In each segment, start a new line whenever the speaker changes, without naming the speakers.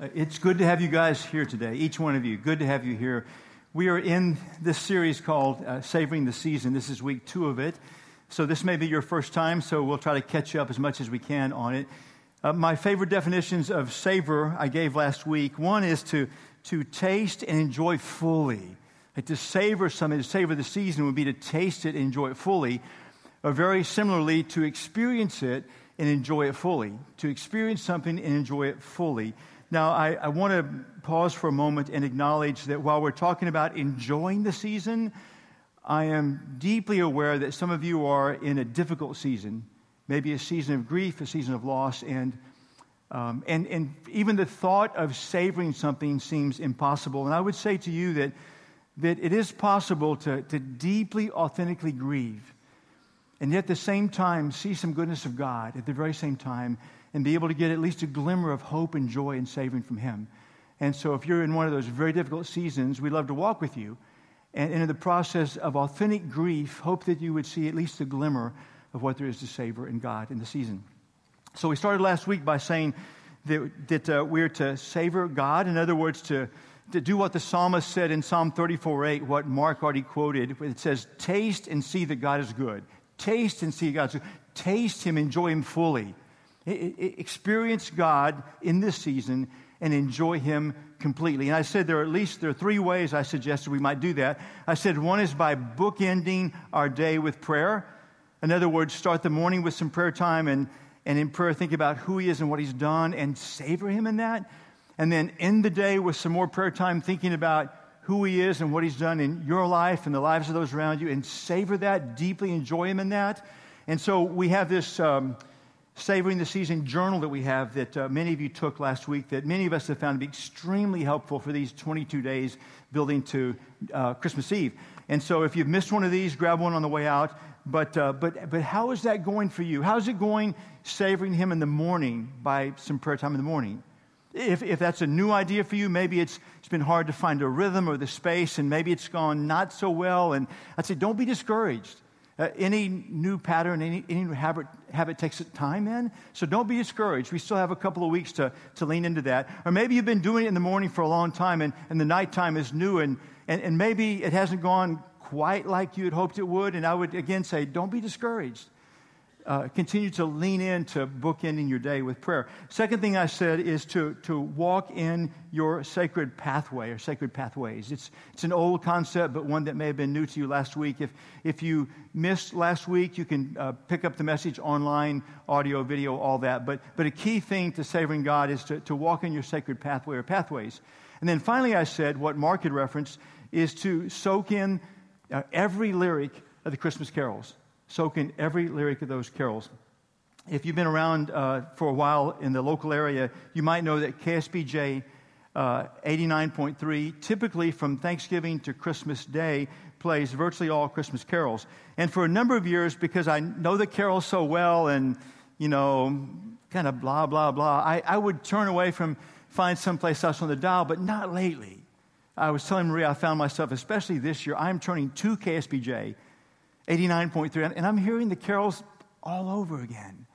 Uh, it's good to have you guys here today, each one of you. Good to have you here. We are in this series called uh, Savoring the Season. This is week two of it. So, this may be your first time, so we'll try to catch you up as much as we can on it. Uh, my favorite definitions of savor I gave last week one is to, to taste and enjoy fully. Like to savor something, to savor the season would be to taste it and enjoy it fully, or very similarly, to experience it and enjoy it fully. To experience something and enjoy it fully. Now, I, I want to pause for a moment and acknowledge that while we're talking about enjoying the season, I am deeply aware that some of you are in a difficult season, maybe a season of grief, a season of loss, and, um, and, and even the thought of savoring something seems impossible. And I would say to you that, that it is possible to, to deeply, authentically grieve, and yet at the same time see some goodness of God at the very same time and be able to get at least a glimmer of hope and joy and saving from Him. And so, if you're in one of those very difficult seasons, we'd love to walk with you. And in the process of authentic grief, hope that you would see at least a glimmer of what there is to savor in God in the season. So, we started last week by saying that, that uh, we're to savor God. In other words, to, to do what the psalmist said in Psalm 34 8, what Mark already quoted. It says, Taste and see that God is good. Taste and see God's good. Taste Him, enjoy Him fully experience God in this season and enjoy Him completely. And I said there are at least there are three ways I suggested we might do that. I said one is by bookending our day with prayer. In other words, start the morning with some prayer time and, and in prayer think about who He is and what He's done and savor Him in that. And then end the day with some more prayer time thinking about who He is and what He's done in your life and the lives of those around you and savor that, deeply enjoy Him in that. And so we have this. Um, Savoring the Season journal that we have that uh, many of you took last week that many of us have found to be extremely helpful for these 22 days building to uh, Christmas Eve. And so if you've missed one of these, grab one on the way out. But, uh, but, but how is that going for you? How's it going savoring Him in the morning by some prayer time in the morning? If, if that's a new idea for you, maybe it's, it's been hard to find a rhythm or the space, and maybe it's gone not so well. And I'd say, don't be discouraged. Uh, any new pattern, any, any new habit, habit takes time in. So don't be discouraged. We still have a couple of weeks to, to lean into that. Or maybe you've been doing it in the morning for a long time and, and the nighttime is new and, and, and maybe it hasn't gone quite like you had hoped it would. And I would again say, don't be discouraged uh, continue to lean in into bookending your day with prayer. Second thing I said is to, to walk in your sacred pathway or sacred pathways. It's, it's an old concept, but one that may have been new to you last week. If, if you missed last week, you can uh, pick up the message online, audio, video, all that. But, but a key thing to savoring God is to, to walk in your sacred pathway or pathways. And then finally, I said what Mark had referenced is to soak in uh, every lyric of the Christmas carols soak in every lyric of those carols. If you've been around uh, for a while in the local area, you might know that KSBJ uh, 89.3, typically from Thanksgiving to Christmas Day, plays virtually all Christmas carols. And for a number of years, because I know the carols so well and, you know, kind of blah, blah, blah, I, I would turn away from find someplace else on the dial, but not lately. I was telling Marie, I found myself, especially this year, I'm turning to KSBJ 89.3, and I'm hearing the carols all over again.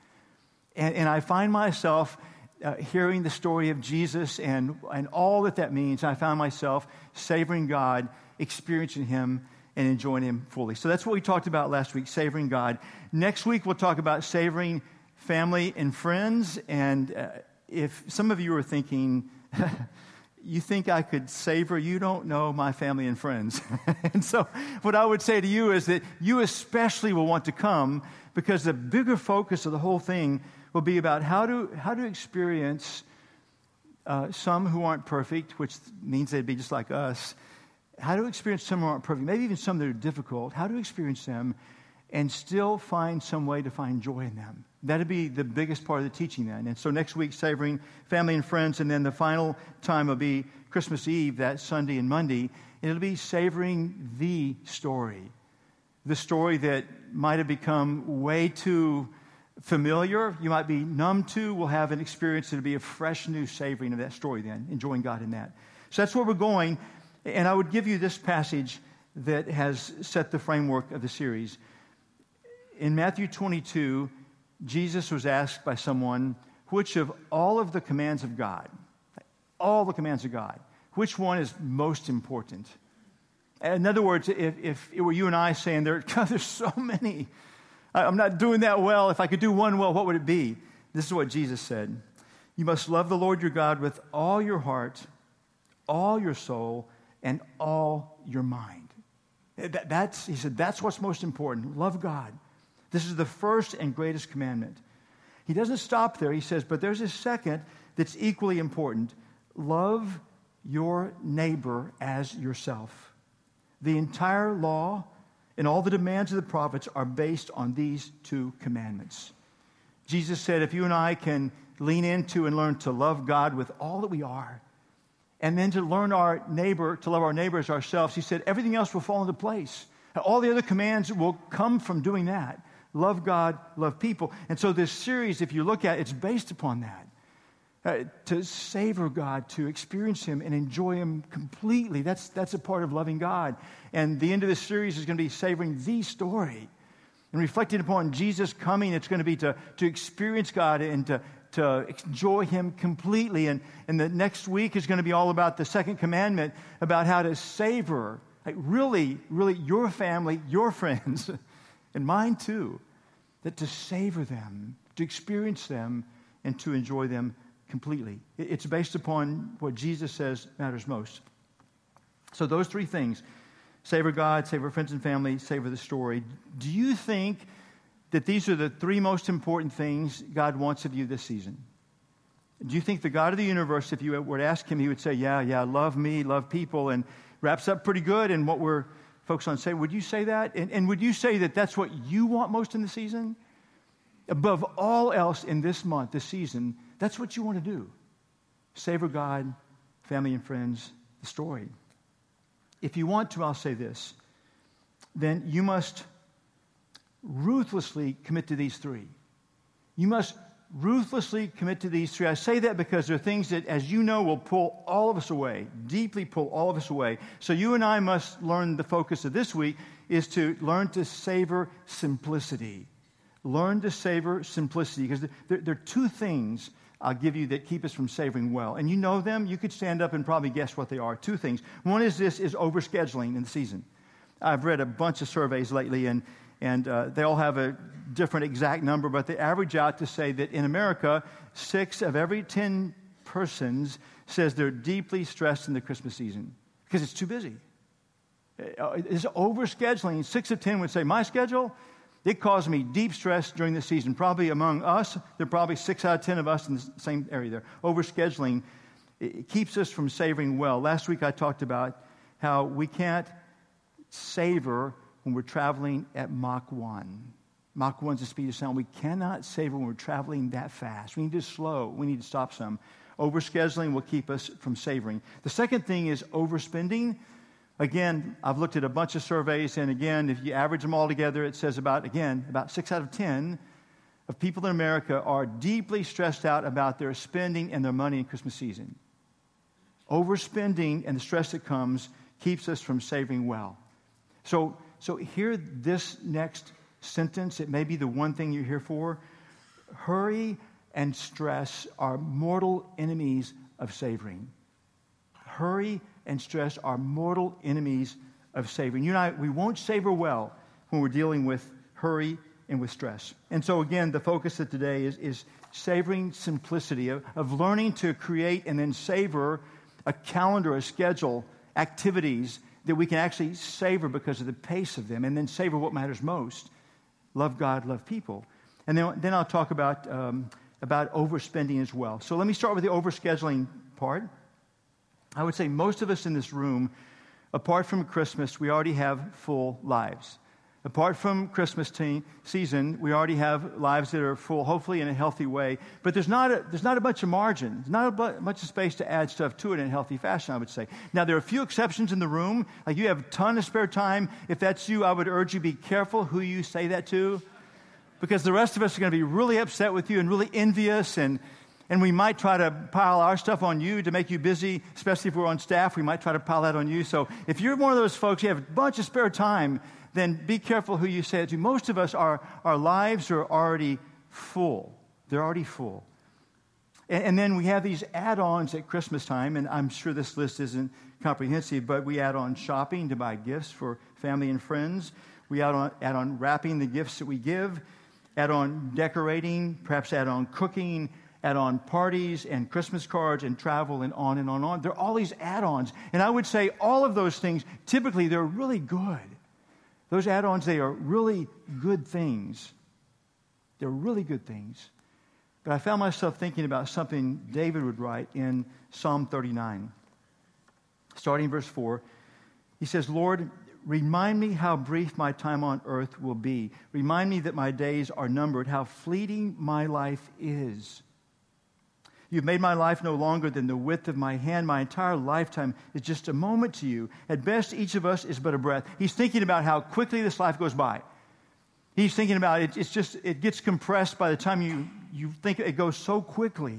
And, and I find myself uh, hearing the story of Jesus and, and all that that means. I found myself savoring God, experiencing Him, and enjoying Him fully. So that's what we talked about last week, savoring God. Next week, we'll talk about savoring family and friends. And uh, if some of you are thinking, you think I could savor, you don't know my family and friends. and so, what I would say to you is that you especially will want to come because the bigger focus of the whole thing will be about how to, how to experience uh, some who aren't perfect, which means they'd be just like us, how to experience some who aren't perfect, maybe even some that are difficult, how to experience them and still find some way to find joy in them. That'd be the biggest part of the teaching then. And so next week, savoring family and friends, and then the final time will be Christmas Eve, that Sunday and Monday, and it'll be savoring the story. The story that might have become way too familiar, you might be numb to, will have an experience that'll be a fresh new savoring of that story then, enjoying God in that. So that's where we're going. And I would give you this passage that has set the framework of the series in Matthew 22, Jesus was asked by someone, which of all of the commands of God, all the commands of God. Which one is most important? In other words, if, if it were you and I saying, there, God, there's so many, I'm not doing that well. If I could do one well, what would it be? This is what Jesus said You must love the Lord your God with all your heart, all your soul, and all your mind. That, that's, he said, that's what's most important. Love God. This is the first and greatest commandment. He doesn't stop there. He says, but there's a second that's equally important love your neighbor as yourself. The entire law and all the demands of the prophets are based on these two commandments. Jesus said, if you and I can lean into and learn to love God with all that we are, and then to learn our neighbor, to love our neighbors as ourselves, he said, everything else will fall into place. All the other commands will come from doing that. Love God, love people. And so this series, if you look at it, it's based upon that. Uh, to savor God, to experience Him and enjoy Him completely. That's, that's a part of loving God. And the end of this series is going to be savoring the story and reflecting upon Jesus coming. It's going to be to, to experience God and to, to enjoy Him completely. And, and the next week is going to be all about the second commandment about how to savor, like really, really your family, your friends, and mine too that to savor them, to experience them, and to enjoy them completely. It's based upon what Jesus says matters most. So, those three things savor God, savor friends and family, savor the story. Do you think that these are the three most important things God wants of you this season? Do you think the God of the universe, if you were to ask him, he would say, Yeah, yeah, love me, love people, and wraps up pretty good in what we're folks on say, would you say that? And, and would you say that that's what you want most in the season? Above all else in this month, this season, that's what you want to do. Savor God, family and friends, the story. If you want to, I'll say this, then you must ruthlessly commit to these three. You must ruthlessly commit to these three. I say that because there are things that, as you know, will pull all of us away, deeply pull all of us away. So you and I must learn the focus of this week is to learn to savor simplicity. Learn to savor simplicity because there, there, are two things I'll give you that keep us from savoring well. And you know them. You could stand up and probably guess what they are. Two things. One is this is overscheduling in the season. I've read a bunch of surveys lately, and and uh, they all have a different exact number, but they average out to say that in America, six of every 10 persons says they're deeply stressed in the Christmas season because it's too busy. Uh, it's overscheduling. Six of 10 would say, My schedule, it caused me deep stress during the season. Probably among us, there are probably six out of 10 of us in the same area there. Overscheduling it keeps us from savoring well. Last week I talked about how we can't savor when we're traveling at Mach 1. Mach 1 is the speed of sound. We cannot savor when we're traveling that fast. We need to slow. We need to stop some. Overscheduling will keep us from savoring. The second thing is overspending. Again, I've looked at a bunch of surveys, and again, if you average them all together, it says about, again, about six out of 10 of people in America are deeply stressed out about their spending and their money in Christmas season. Overspending and the stress that comes keeps us from saving well. So so, hear this next sentence. It may be the one thing you're here for. Hurry and stress are mortal enemies of savoring. Hurry and stress are mortal enemies of savoring. You and I, we won't savor well when we're dealing with hurry and with stress. And so, again, the focus of today is, is savoring simplicity, of, of learning to create and then savor a calendar, a schedule, activities that we can actually savor because of the pace of them and then savor what matters most love God, love people. And then, then I'll talk about, um, about overspending as well. So let me start with the overscheduling part. I would say most of us in this room, apart from Christmas, we already have full lives. Apart from Christmas season, we already have lives that are full, hopefully in a healthy way. But there's not a, there's not a bunch of margin. There's not a bu- much of space to add stuff to it in a healthy fashion, I would say. Now, there are a few exceptions in the room. Like you have a ton of spare time. If that's you, I would urge you be careful who you say that to. Because the rest of us are going to be really upset with you and really envious and, and we might try to pile our stuff on you to make you busy, especially if we're on staff. We might try to pile that on you. So if you're one of those folks, you have a bunch of spare time, then be careful who you say it to. Most of us, our, our lives are already full. They're already full. And, and then we have these add ons at Christmas time, and I'm sure this list isn't comprehensive, but we add on shopping to buy gifts for family and friends. We add on, add on wrapping the gifts that we give, add on decorating, perhaps add on cooking, add on parties and Christmas cards and travel and on and on and on. There are all these add ons. And I would say all of those things, typically, they're really good. Those add ons, they are really good things. They're really good things. But I found myself thinking about something David would write in Psalm 39. Starting verse 4, he says, Lord, remind me how brief my time on earth will be. Remind me that my days are numbered, how fleeting my life is. You've made my life no longer than the width of my hand. My entire lifetime is just a moment to you. At best, each of us is but a breath. He's thinking about how quickly this life goes by. He's thinking about it. It's just, it gets compressed by the time you, you think it goes so quickly.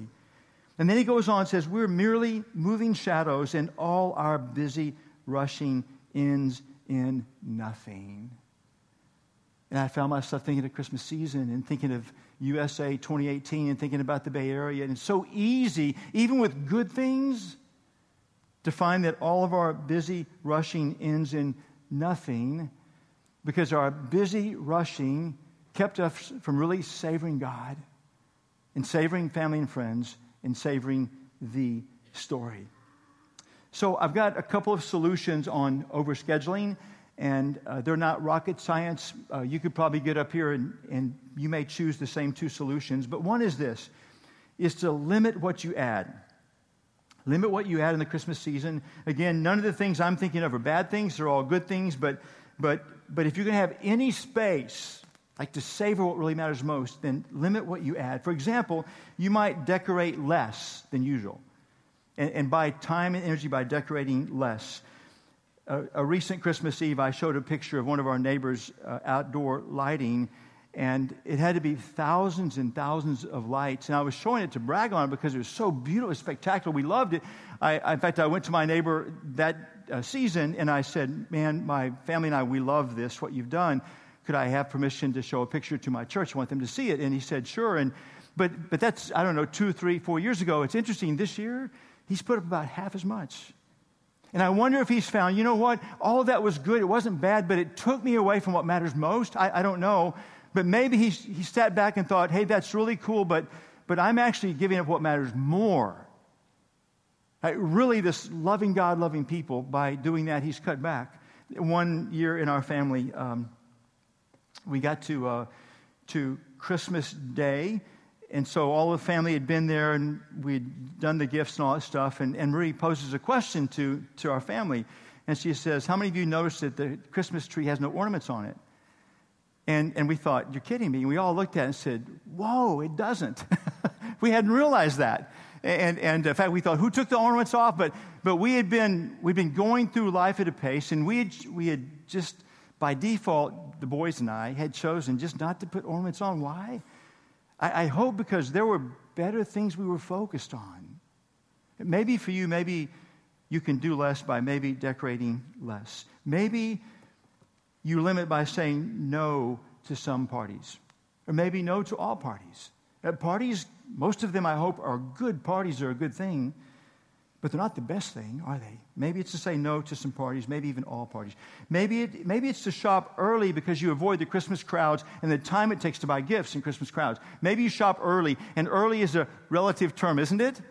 And then he goes on and says, We're merely moving shadows, and all our busy rushing ends in nothing. And I found myself thinking of Christmas season and thinking of USA 2018 and thinking about the Bay Area. And it's so easy, even with good things, to find that all of our busy rushing ends in nothing because our busy rushing kept us from really savoring God and savoring family and friends and savoring the story. So I've got a couple of solutions on overscheduling and uh, they're not rocket science. Uh, you could probably get up here and, and you may choose the same two solutions. But one is this, is to limit what you add. Limit what you add in the Christmas season. Again, none of the things I'm thinking of are bad things. They're all good things. But, but, but if you're going to have any space, like to savor what really matters most, then limit what you add. For example, you might decorate less than usual. And, and buy time and energy by decorating less a, a, recent Christmas Eve, I showed a picture of one of our neighbors' uh, outdoor lighting, and it had to be thousands and thousands of lights. And I was showing it to brag on because it was so beautiful, spectacular. We loved it. I, in fact, I went to my neighbor that uh, season and I said, Man, my family and I, we love this, what you've done. Could I have permission to show a picture to my church? I want them to see it. And he said, Sure. And, but, but that's, I don't know, two, three, four years ago. It's interesting. This year, he's put up about half as much. And I wonder if he's found, you know what? All that was good. It wasn't bad, but it took me away from what matters most. I, I don't know. But maybe he, he sat back and thought, hey, that's really cool, but, but I'm actually giving up what matters more. Really, this loving God, loving people, by doing that, he's cut back. One year in our family, um, we got to, uh, to Christmas Day and so all the family had been there and we'd done the gifts and all that stuff. And, and Marie poses a question to, to our family. And she says, How many of you noticed that the Christmas tree has no ornaments on it? And, and we thought, You're kidding me. And we all looked at it and said, Whoa, it doesn't. we hadn't realized that. And, and in fact, we thought, Who took the ornaments off? But, but we had been, we'd been going through life at a pace, and we had, we had just, by default, the boys and I had chosen just not to put ornaments on. Why? I, I hope because there were better things we were focused on. Maybe for you, maybe you can do less by maybe decorating less. Maybe you limit by saying no to some parties, or maybe no to all parties. At uh, parties, most of them, I hope, are good parties, are a good thing. But they're not the best thing, are they? Maybe it's to say no to some parties, maybe even all parties. Maybe, it, maybe it's to shop early because you avoid the Christmas crowds and the time it takes to buy gifts in Christmas crowds. Maybe you shop early, and early is a relative term, isn't it?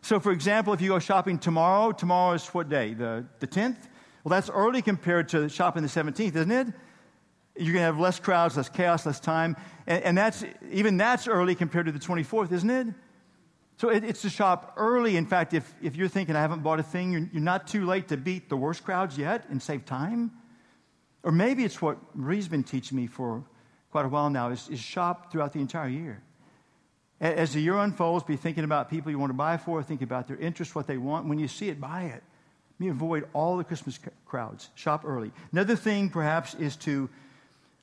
So, for example, if you go shopping tomorrow, tomorrow is what day? The, the 10th? Well, that's early compared to shopping the 17th, isn't it? You're going to have less crowds, less chaos, less time. And, and that's, even that's early compared to the 24th, isn't it? So it, it's to shop early. In fact, if, if you're thinking, I haven't bought a thing, you're, you're not too late to beat the worst crowds yet and save time. Or maybe it's what Marie's been teaching me for quite a while now is, is shop throughout the entire year. As the year unfolds, be thinking about people you want to buy for, think about their interests, what they want. When you see it, buy it. Me avoid all the Christmas crowds. Shop early. Another thing, perhaps, is to,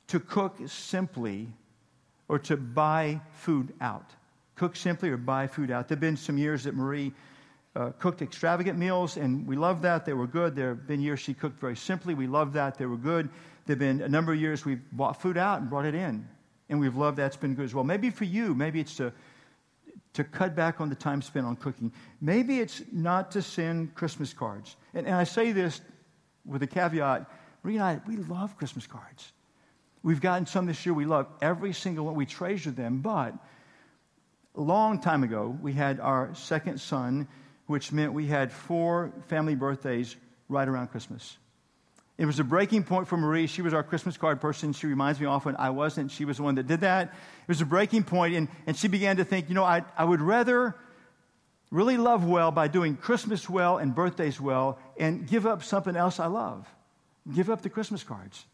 to cook simply or to buy food out cook simply or buy food out. There have been some years that Marie uh, cooked extravagant meals, and we loved that. They were good. There have been years she cooked very simply. We loved that. They were good. There have been a number of years we've bought food out and brought it in, and we've loved that. It's been good as well. Maybe for you, maybe it's to, to cut back on the time spent on cooking. Maybe it's not to send Christmas cards. And, and I say this with a caveat Marie and I, we love Christmas cards. We've gotten some this year we love. Every single one, we treasure them. But a long time ago, we had our second son, which meant we had four family birthdays right around Christmas. It was a breaking point for Marie. She was our Christmas card person. She reminds me often I wasn't. She was the one that did that. It was a breaking point, and, and she began to think, you know, I, I would rather really love well by doing Christmas well and birthdays well and give up something else I love. Give up the Christmas cards.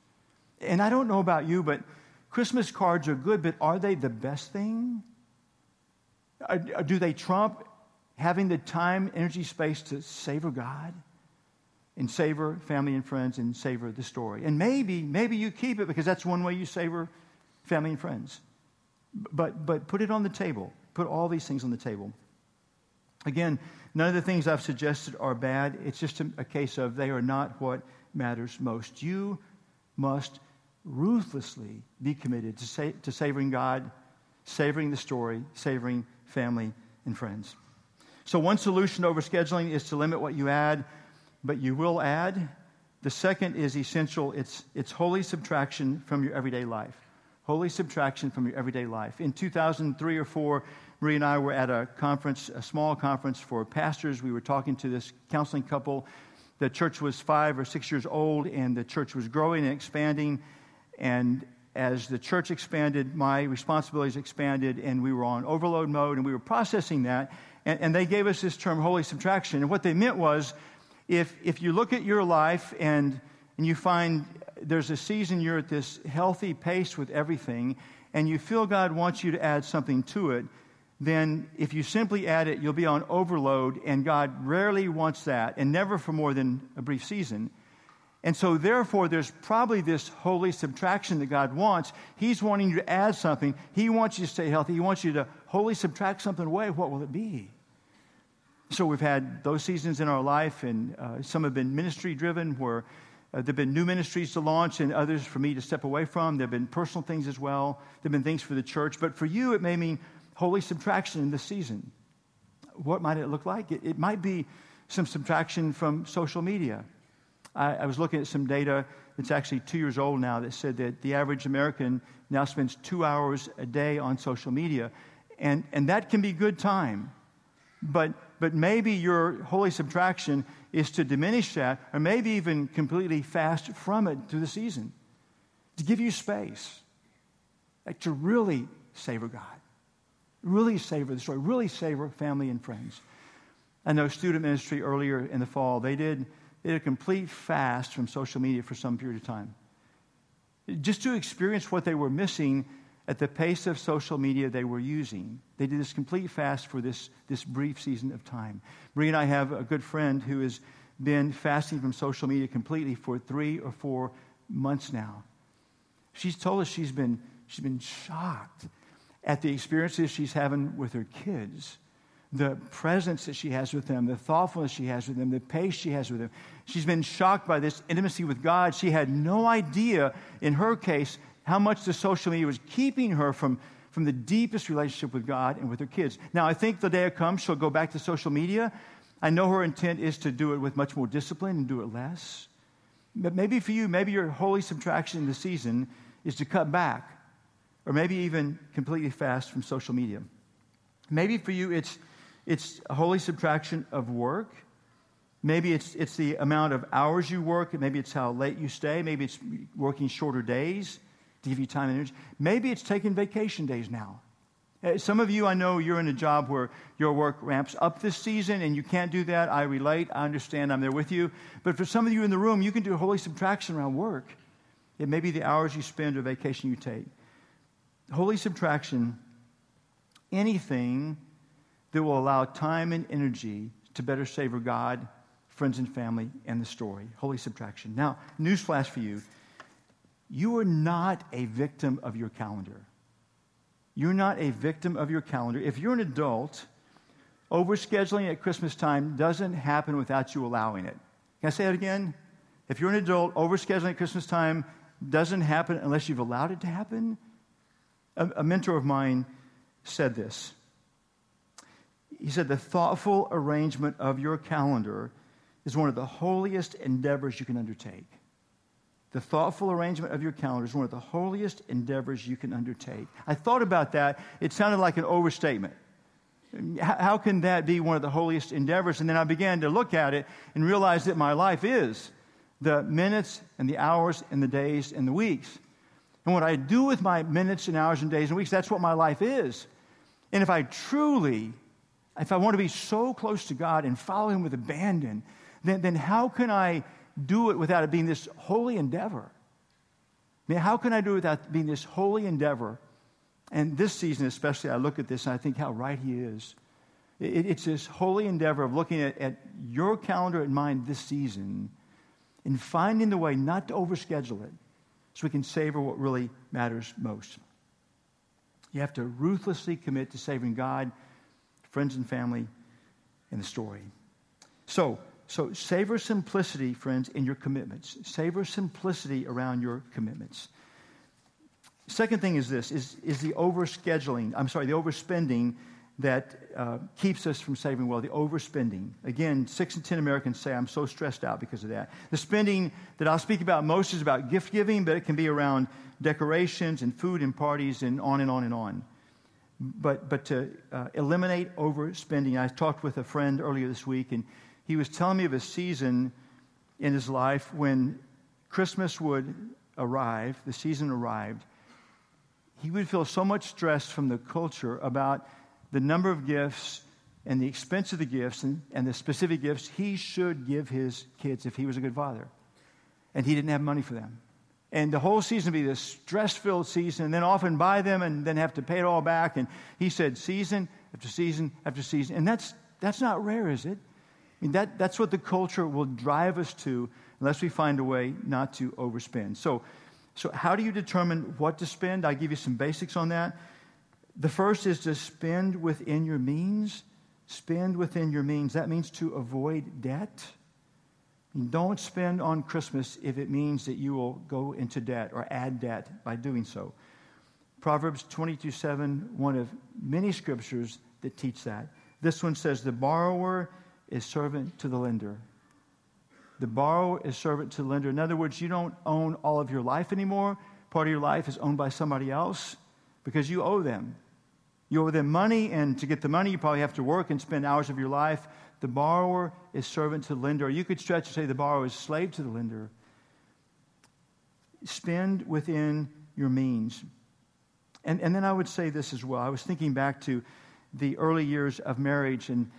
And I don't know about you, but Christmas cards are good, but are they the best thing? Uh, uh, do they trump having the time, energy, space to savor God? and savor family and friends and savor the story. And maybe, maybe you keep it because that's one way you savor family and friends. But, but put it on the table. Put all these things on the table. Again, none of the things I've suggested are bad. It's just a, a case of they are not what matters most. You must ruthlessly be committed to, sa- to savoring God, savoring the story, savoring family and friends. So, one solution to overscheduling is to limit what you add but you will add. The second is essential it's, it's holy subtraction from your everyday life. Holy subtraction from your everyday life. In 2003 or 4, Marie and I were at a conference, a small conference for pastors. We were talking to this counseling couple. The church was five or six years old, and the church was growing and expanding. And as the church expanded, my responsibilities expanded, and we were on overload mode, and we were processing that. And, and they gave us this term, holy subtraction. And what they meant was if, if you look at your life and, and you find there's a season you're at this healthy pace with everything, and you feel God wants you to add something to it, then if you simply add it, you'll be on overload, and God rarely wants that, and never for more than a brief season. And so, therefore, there's probably this holy subtraction that God wants. He's wanting you to add something. He wants you to stay healthy. He wants you to wholly subtract something away. What will it be? So we've had those seasons in our life, and uh, some have been ministry driven, where uh, there have been new ministries to launch and others for me to step away from. There have been personal things as well. There have been things for the church. But for you, it may mean holy subtraction in this season. What might it look like? It, it might be some subtraction from social media. I, I was looking at some data that's actually two years old now that said that the average American now spends two hours a day on social media. And, and that can be good time. But but maybe your holy subtraction is to diminish that, or maybe even completely fast from it through the season to give you space, like to really savor God, really savor the story, really savor family and friends. I know student ministry earlier in the fall, they did, did a complete fast from social media for some period of time. Just to experience what they were missing at the pace of social media they were using. They did this complete fast for this, this brief season of time. Marie and I have a good friend who has been fasting from social media completely for three or four months now. She's told us she's been, she's been shocked at the experiences she's having with her kids, the presence that she has with them, the thoughtfulness she has with them, the pace she has with them. She's been shocked by this intimacy with God. She had no idea, in her case, how much the social media was keeping her from, from the deepest relationship with God and with her kids. Now, I think the day it comes, she'll go back to social media. I know her intent is to do it with much more discipline and do it less. But maybe for you, maybe your holy subtraction in the season is to cut back, or maybe even completely fast from social media. Maybe for you, it's, it's a holy subtraction of work. Maybe it's, it's the amount of hours you work. Maybe it's how late you stay. Maybe it's working shorter days to give you time and energy. Maybe it's taking vacation days now. Uh, some of you, I know you're in a job where your work ramps up this season and you can't do that. I relate. I understand. I'm there with you. But for some of you in the room, you can do holy subtraction around work. It may be the hours you spend or vacation you take. Holy subtraction, anything that will allow time and energy to better savor God, friends and family, and the story. Holy subtraction. Now, newsflash for you you are not a victim of your calendar. You're not a victim of your calendar. If you're an adult, overscheduling at Christmas time doesn't happen without you allowing it. Can I say that again? If you're an adult, overscheduling at Christmas time doesn't happen unless you've allowed it to happen. A, a mentor of mine said this. He said, the thoughtful arrangement of your calendar is one of the holiest endeavors you can undertake. The thoughtful arrangement of your calendar is one of the holiest endeavors you can undertake. I thought about that. It sounded like an overstatement. How can that be one of the holiest endeavors? And then I began to look at it and realize that my life is the minutes and the hours and the days and the weeks. And what I do with my minutes and hours and days and weeks, that's what my life is. And if I truly, if I want to be so close to God and follow Him with abandon, then, then how can I do it without it being this holy endeavor? I mean, how can I do it without being this holy endeavor? And this season, especially, I look at this and I think how right He is. It, it's this holy endeavor of looking at, at your calendar and mine this season and finding the way not to overschedule it so we can savor what really matters most. You have to ruthlessly commit to savoring God, friends and family, and the story. So, so savor simplicity, friends, in your commitments. Savor simplicity around your commitments. Second thing is this is, is the overscheduling, I'm sorry, the overspending that uh, keeps us from saving well, the overspending. Again, six in 10 Americans say, I'm so stressed out because of that. The spending that I'll speak about most is about gift giving, but it can be around decorations and food and parties and on and on and on. But, but to uh, eliminate overspending, I talked with a friend earlier this week, and he was telling me of a season in his life when Christmas would arrive, the season arrived. He would feel so much stress from the culture about the number of gifts and the expense of the gifts and, and the specific gifts he should give his kids if he was a good father. And he didn't have money for them. And the whole season be this stress filled season, and then often buy them and then have to pay it all back. And he said, season after season after season. And that's, that's not rare, is it? I mean, that, that's what the culture will drive us to unless we find a way not to overspend. So, so how do you determine what to spend? I'll give you some basics on that. The first is to spend within your means. Spend within your means. That means to avoid debt. Don't spend on Christmas if it means that you will go into debt or add debt by doing so. Proverbs 22 7, one of many scriptures that teach that. This one says, The borrower is servant to the lender. The borrower is servant to the lender. In other words, you don't own all of your life anymore. Part of your life is owned by somebody else because you owe them. You owe them money, and to get the money, you probably have to work and spend hours of your life. The borrower is servant to the lender. Or you could stretch to say the borrower is slave to the lender. Spend within your means. And, and then I would say this as well. I was thinking back to the early years of marriage, and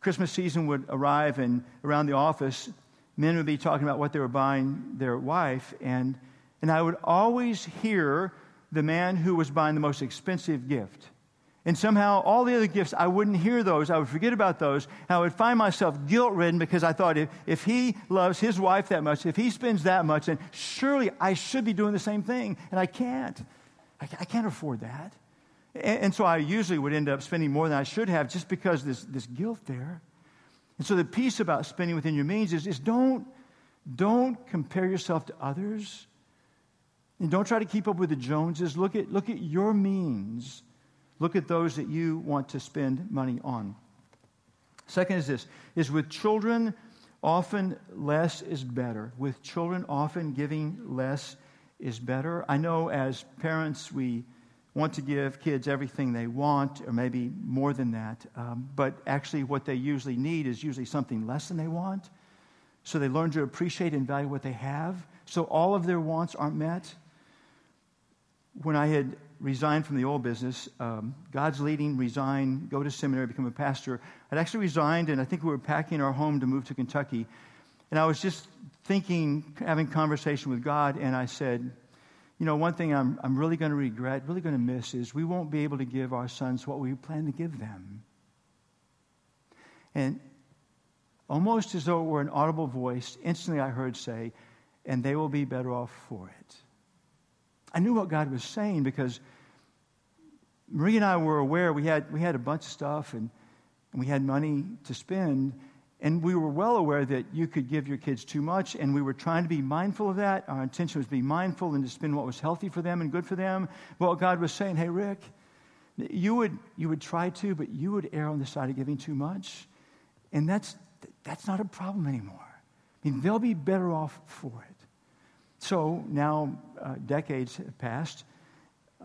Christmas season would arrive, and around the office, men would be talking about what they were buying their wife. And, and I would always hear the man who was buying the most expensive gift. And somehow, all the other gifts, I wouldn't hear those. I would forget about those. And I would find myself guilt ridden because I thought if, if he loves his wife that much, if he spends that much, then surely I should be doing the same thing. And I can't. I, I can't afford that. And, and, so I usually would end up spending more than I should have just because this, this guilt there. And so the piece about spending within your means is, is don't, don't compare yourself to others. And don't try to keep up with the Joneses. Look at, look at your means Look at those that you want to spend money on. Second is this is with children often less is better. With children often giving less is better. I know as parents we want to give kids everything they want, or maybe more than that. Um, but actually, what they usually need is usually something less than they want. So they learn to appreciate and value what they have. So all of their wants aren't met. When I had resigned from the oil business. Um, God's leading, resign, go to seminary, become a pastor. I'd actually resigned, and I think we were packing our home to move to Kentucky. And I was just thinking, having conversation with God, and I said, you know, one thing I'm, I'm really going to regret, really going to miss is we won't be able to give our sons what we plan to give them. And almost as though it were an audible voice, instantly I heard say, and they will be better off for it. I knew what God was saying because Marie and I were aware we had, we had a bunch of stuff and, and we had money to spend. And we were well aware that you could give your kids too much, and we were trying to be mindful of that. Our intention was to be mindful and to spend what was healthy for them and good for them. Well, God was saying, hey, Rick, You would, you would try to, but you would err on the side of giving too much. And that's, that's not a problem anymore. I mean, they'll be better off for it. So now uh, decades have passed,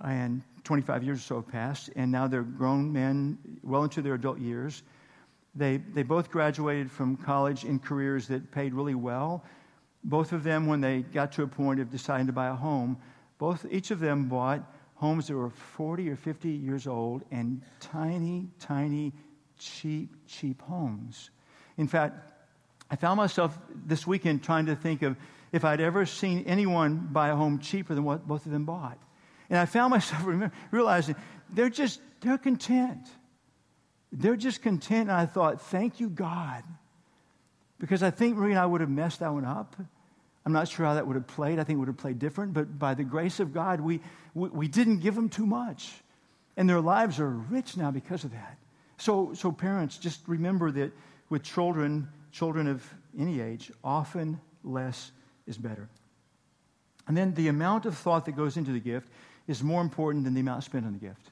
and 25 years or so have passed, and now they're grown men, well into their adult years. They, they both graduated from college in careers that paid really well. Both of them, when they got to a point of deciding to buy a home, both, each of them bought homes that were 40 or 50 years old and tiny, tiny, cheap, cheap homes. In fact, I found myself this weekend trying to think of if I'd ever seen anyone buy a home cheaper than what both of them bought. And I found myself realizing they're just, they're content. They're just content. And I thought, thank you, God. Because I think Marie and I would have messed that one up. I'm not sure how that would have played. I think it would have played different. But by the grace of God, we, we, we didn't give them too much. And their lives are rich now because of that. So, so parents, just remember that with children, children of any age, often less is better. And then the amount of thought that goes into the gift is more important than the amount spent on the gift.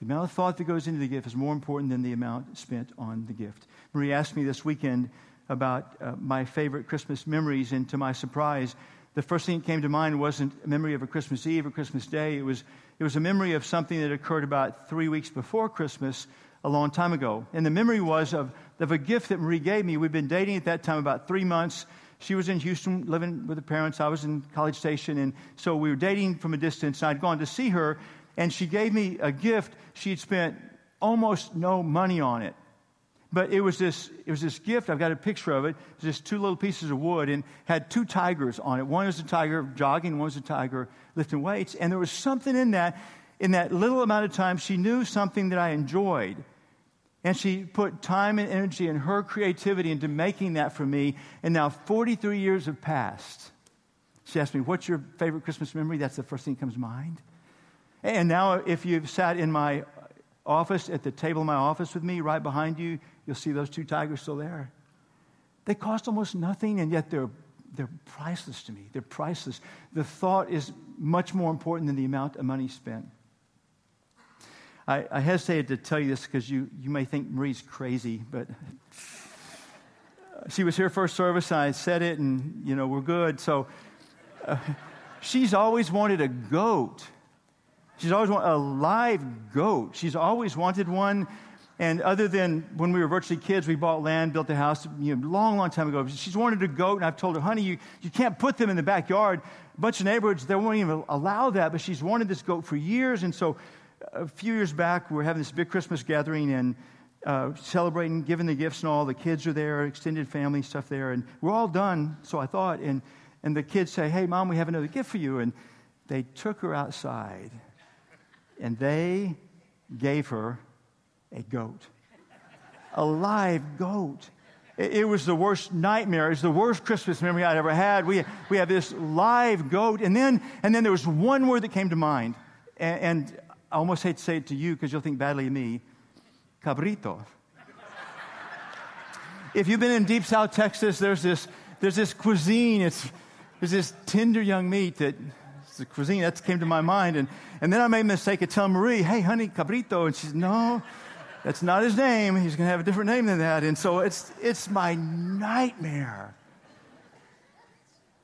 The amount of thought that goes into the gift is more important than the amount spent on the gift. Marie asked me this weekend about uh, my favorite Christmas memories, and to my surprise, the first thing that came to mind wasn't a memory of a Christmas Eve or Christmas Day. It was, it was a memory of something that occurred about three weeks before Christmas a long time ago. And the memory was of, of a gift that Marie gave me. We'd been dating at that time about three months. She was in Houston living with her parents. I was in College Station. And so we were dating from a distance. And I'd gone to see her, and she gave me a gift. She'd spent almost no money on it. But it was this, it was this gift. I've got a picture of it. It was just two little pieces of wood and had two tigers on it. One was a tiger jogging, one was a tiger lifting weights. And there was something in that, in that little amount of time, she knew something that I enjoyed. And she put time and energy and her creativity into making that for me. And now 43 years have passed. She asked me, What's your favorite Christmas memory? That's the first thing that comes to mind. And now, if you've sat in my office, at the table in my office with me, right behind you, you'll see those two tigers still there. They cost almost nothing, and yet they're, they're priceless to me. They're priceless. The thought is much more important than the amount of money spent. I, I hesitated to tell you this because you, you may think Marie's crazy, but she was here first service, and I said it, and, you know, we're good. So uh, she's always wanted a goat. She's always wanted a live goat. She's always wanted one. And other than when we were virtually kids, we bought land, built a house, you know, long, long time ago. She's wanted a goat, and I've told her, honey, you, you can't put them in the backyard. A bunch of neighborhoods, they won't even allow that, but she's wanted this goat for years. And so a few years back, we were having this big Christmas gathering and uh, celebrating, giving the gifts and all. The kids are there, extended family stuff there, and we're all done, so I thought. And, and the kids say, Hey, mom, we have another gift for you. And they took her outside and they gave her a goat, a live goat. It, it was the worst nightmare. It was the worst Christmas memory I'd ever had. We, we have this live goat. And then, and then there was one word that came to mind. And, and I almost hate to say it to you because you'll think badly of me cabrito. if you've been in deep South Texas, there's this, there's this cuisine. It's, there's this tender young meat that the cuisine that came to my mind. And, and then I made a mistake of telling Marie, hey, honey, cabrito. And she said, no, that's not his name. He's going to have a different name than that. And so it's, it's my nightmare.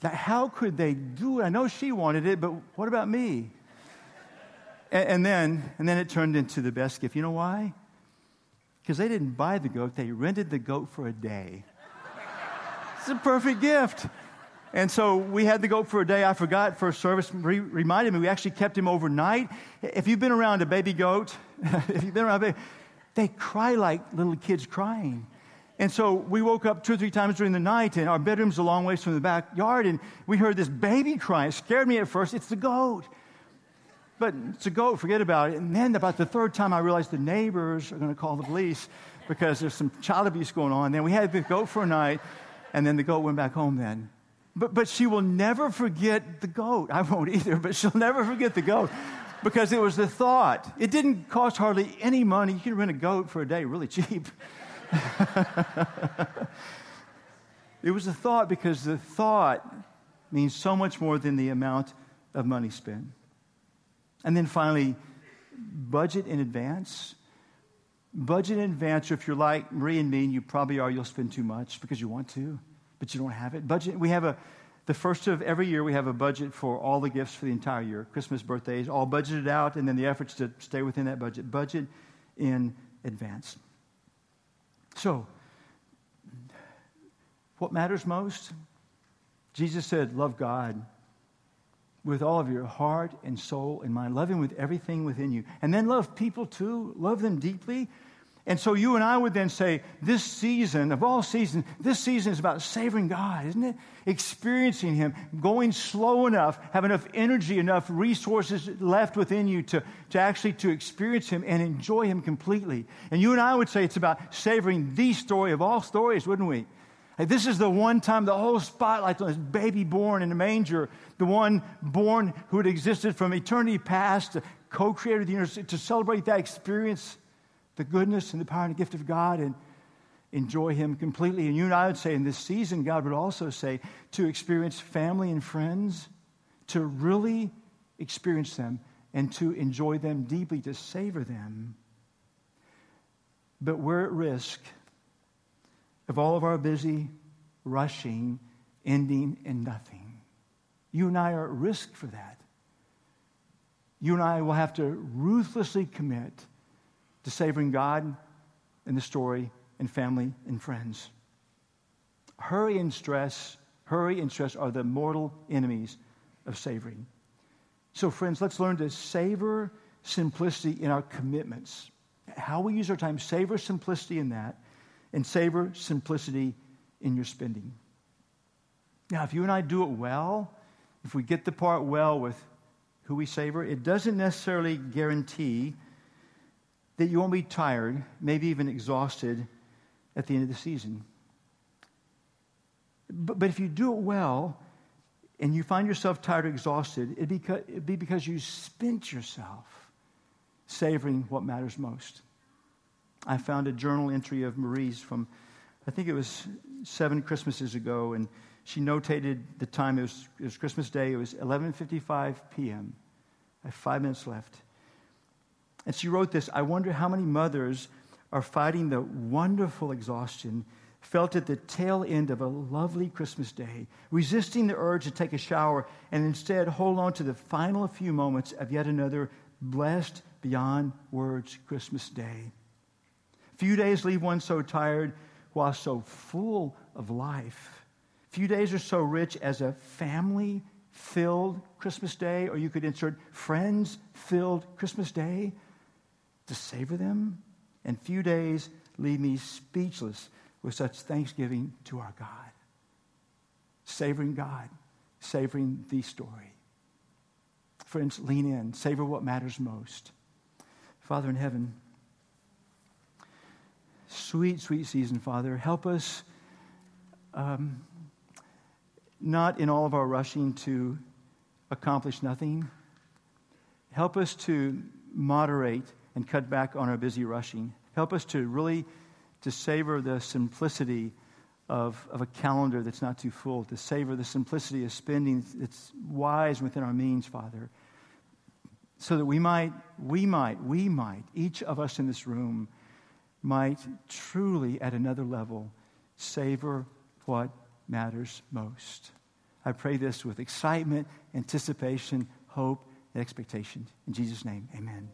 That how could they do it? I know she wanted it, but what about me? And, and, then, and then it turned into the best gift. You know why? Because they didn't buy the goat, they rented the goat for a day. it's a perfect gift. And so we had the goat for a day. I forgot first service re- reminded me we actually kept him overnight. If you've been around a baby goat, if you've been around a baby, they cry like little kids crying. And so we woke up two or three times during the night, and our bedroom's a long ways from the backyard, and we heard this baby crying. It scared me at first. It's the goat. But a goat, forget about it. And then about the third time, I realized the neighbors are going to call the police because there's some child abuse going on. Then we had the goat for a night, and then the goat went back home then. But, but she will never forget the goat. I won't either, but she'll never forget the goat because it was the thought. It didn't cost hardly any money. You can rent a goat for a day really cheap. it was the thought because the thought means so much more than the amount of money spent. And then finally, budget in advance. Budget in advance, or if you're like Marie and me, and you probably are, you'll spend too much because you want to, but you don't have it. Budget, we have a, the first of every year, we have a budget for all the gifts for the entire year Christmas, birthdays, all budgeted out, and then the efforts to stay within that budget. Budget in advance. So, what matters most? Jesus said, Love God with all of your heart and soul and mind. Love Him with everything within you. And then love people too. Love them deeply. And so you and I would then say, this season, of all seasons, this season is about savoring God, isn't it? Experiencing Him, going slow enough, have enough energy, enough resources left within you to, to actually to experience Him and enjoy Him completely. And you and I would say it's about savoring the story of all stories, wouldn't we? This is the one time the whole spotlight on this baby born in a manger, the one born who had existed from eternity past, the co-creator of the universe, to celebrate that experience the goodness and the power and the gift of God and enjoy Him completely. And you and I would say in this season, God would also say to experience family and friends, to really experience them and to enjoy them deeply, to savor them. But we're at risk of all of our busy, rushing, ending in nothing. You and I are at risk for that. You and I will have to ruthlessly commit to savoring God and the story and family and friends. Hurry and stress, hurry and stress are the mortal enemies of savoring. So, friends, let's learn to savor simplicity in our commitments. How we use our time, savor simplicity in that, and savor simplicity in your spending. Now, if you and I do it well, if we get the part well with who we savor, it doesn't necessarily guarantee that you won't be tired, maybe even exhausted at the end of the season. But, but if you do it well and you find yourself tired or exhausted, it'd be, it'd be because you spent yourself savoring what matters most. I found a journal entry of Marie's from, I think it was seven Christmases ago, and she notated the time. It was, it was Christmas Day. It was 11.55 p.m. I have five minutes left. And she wrote this I wonder how many mothers are fighting the wonderful exhaustion felt at the tail end of a lovely Christmas day, resisting the urge to take a shower and instead hold on to the final few moments of yet another blessed beyond words Christmas day. Few days leave one so tired while so full of life. Few days are so rich as a family filled Christmas day, or you could insert friends filled Christmas day to savor them, and few days leave me speechless with such thanksgiving to our God. Savoring God, savoring the story. Friends, lean in, savor what matters most. Father in heaven, sweet, sweet season, Father, help us um, not in all of our rushing to accomplish nothing. Help us to moderate and cut back on our busy rushing. Help us to really to savor the simplicity of, of a calendar that's not too full, to savor the simplicity of spending that's wise within our means, Father. So that we might, we might, we might, each of us in this room might truly at another level savor what matters most. I pray this with excitement, anticipation, hope, and expectation. In Jesus' name, amen.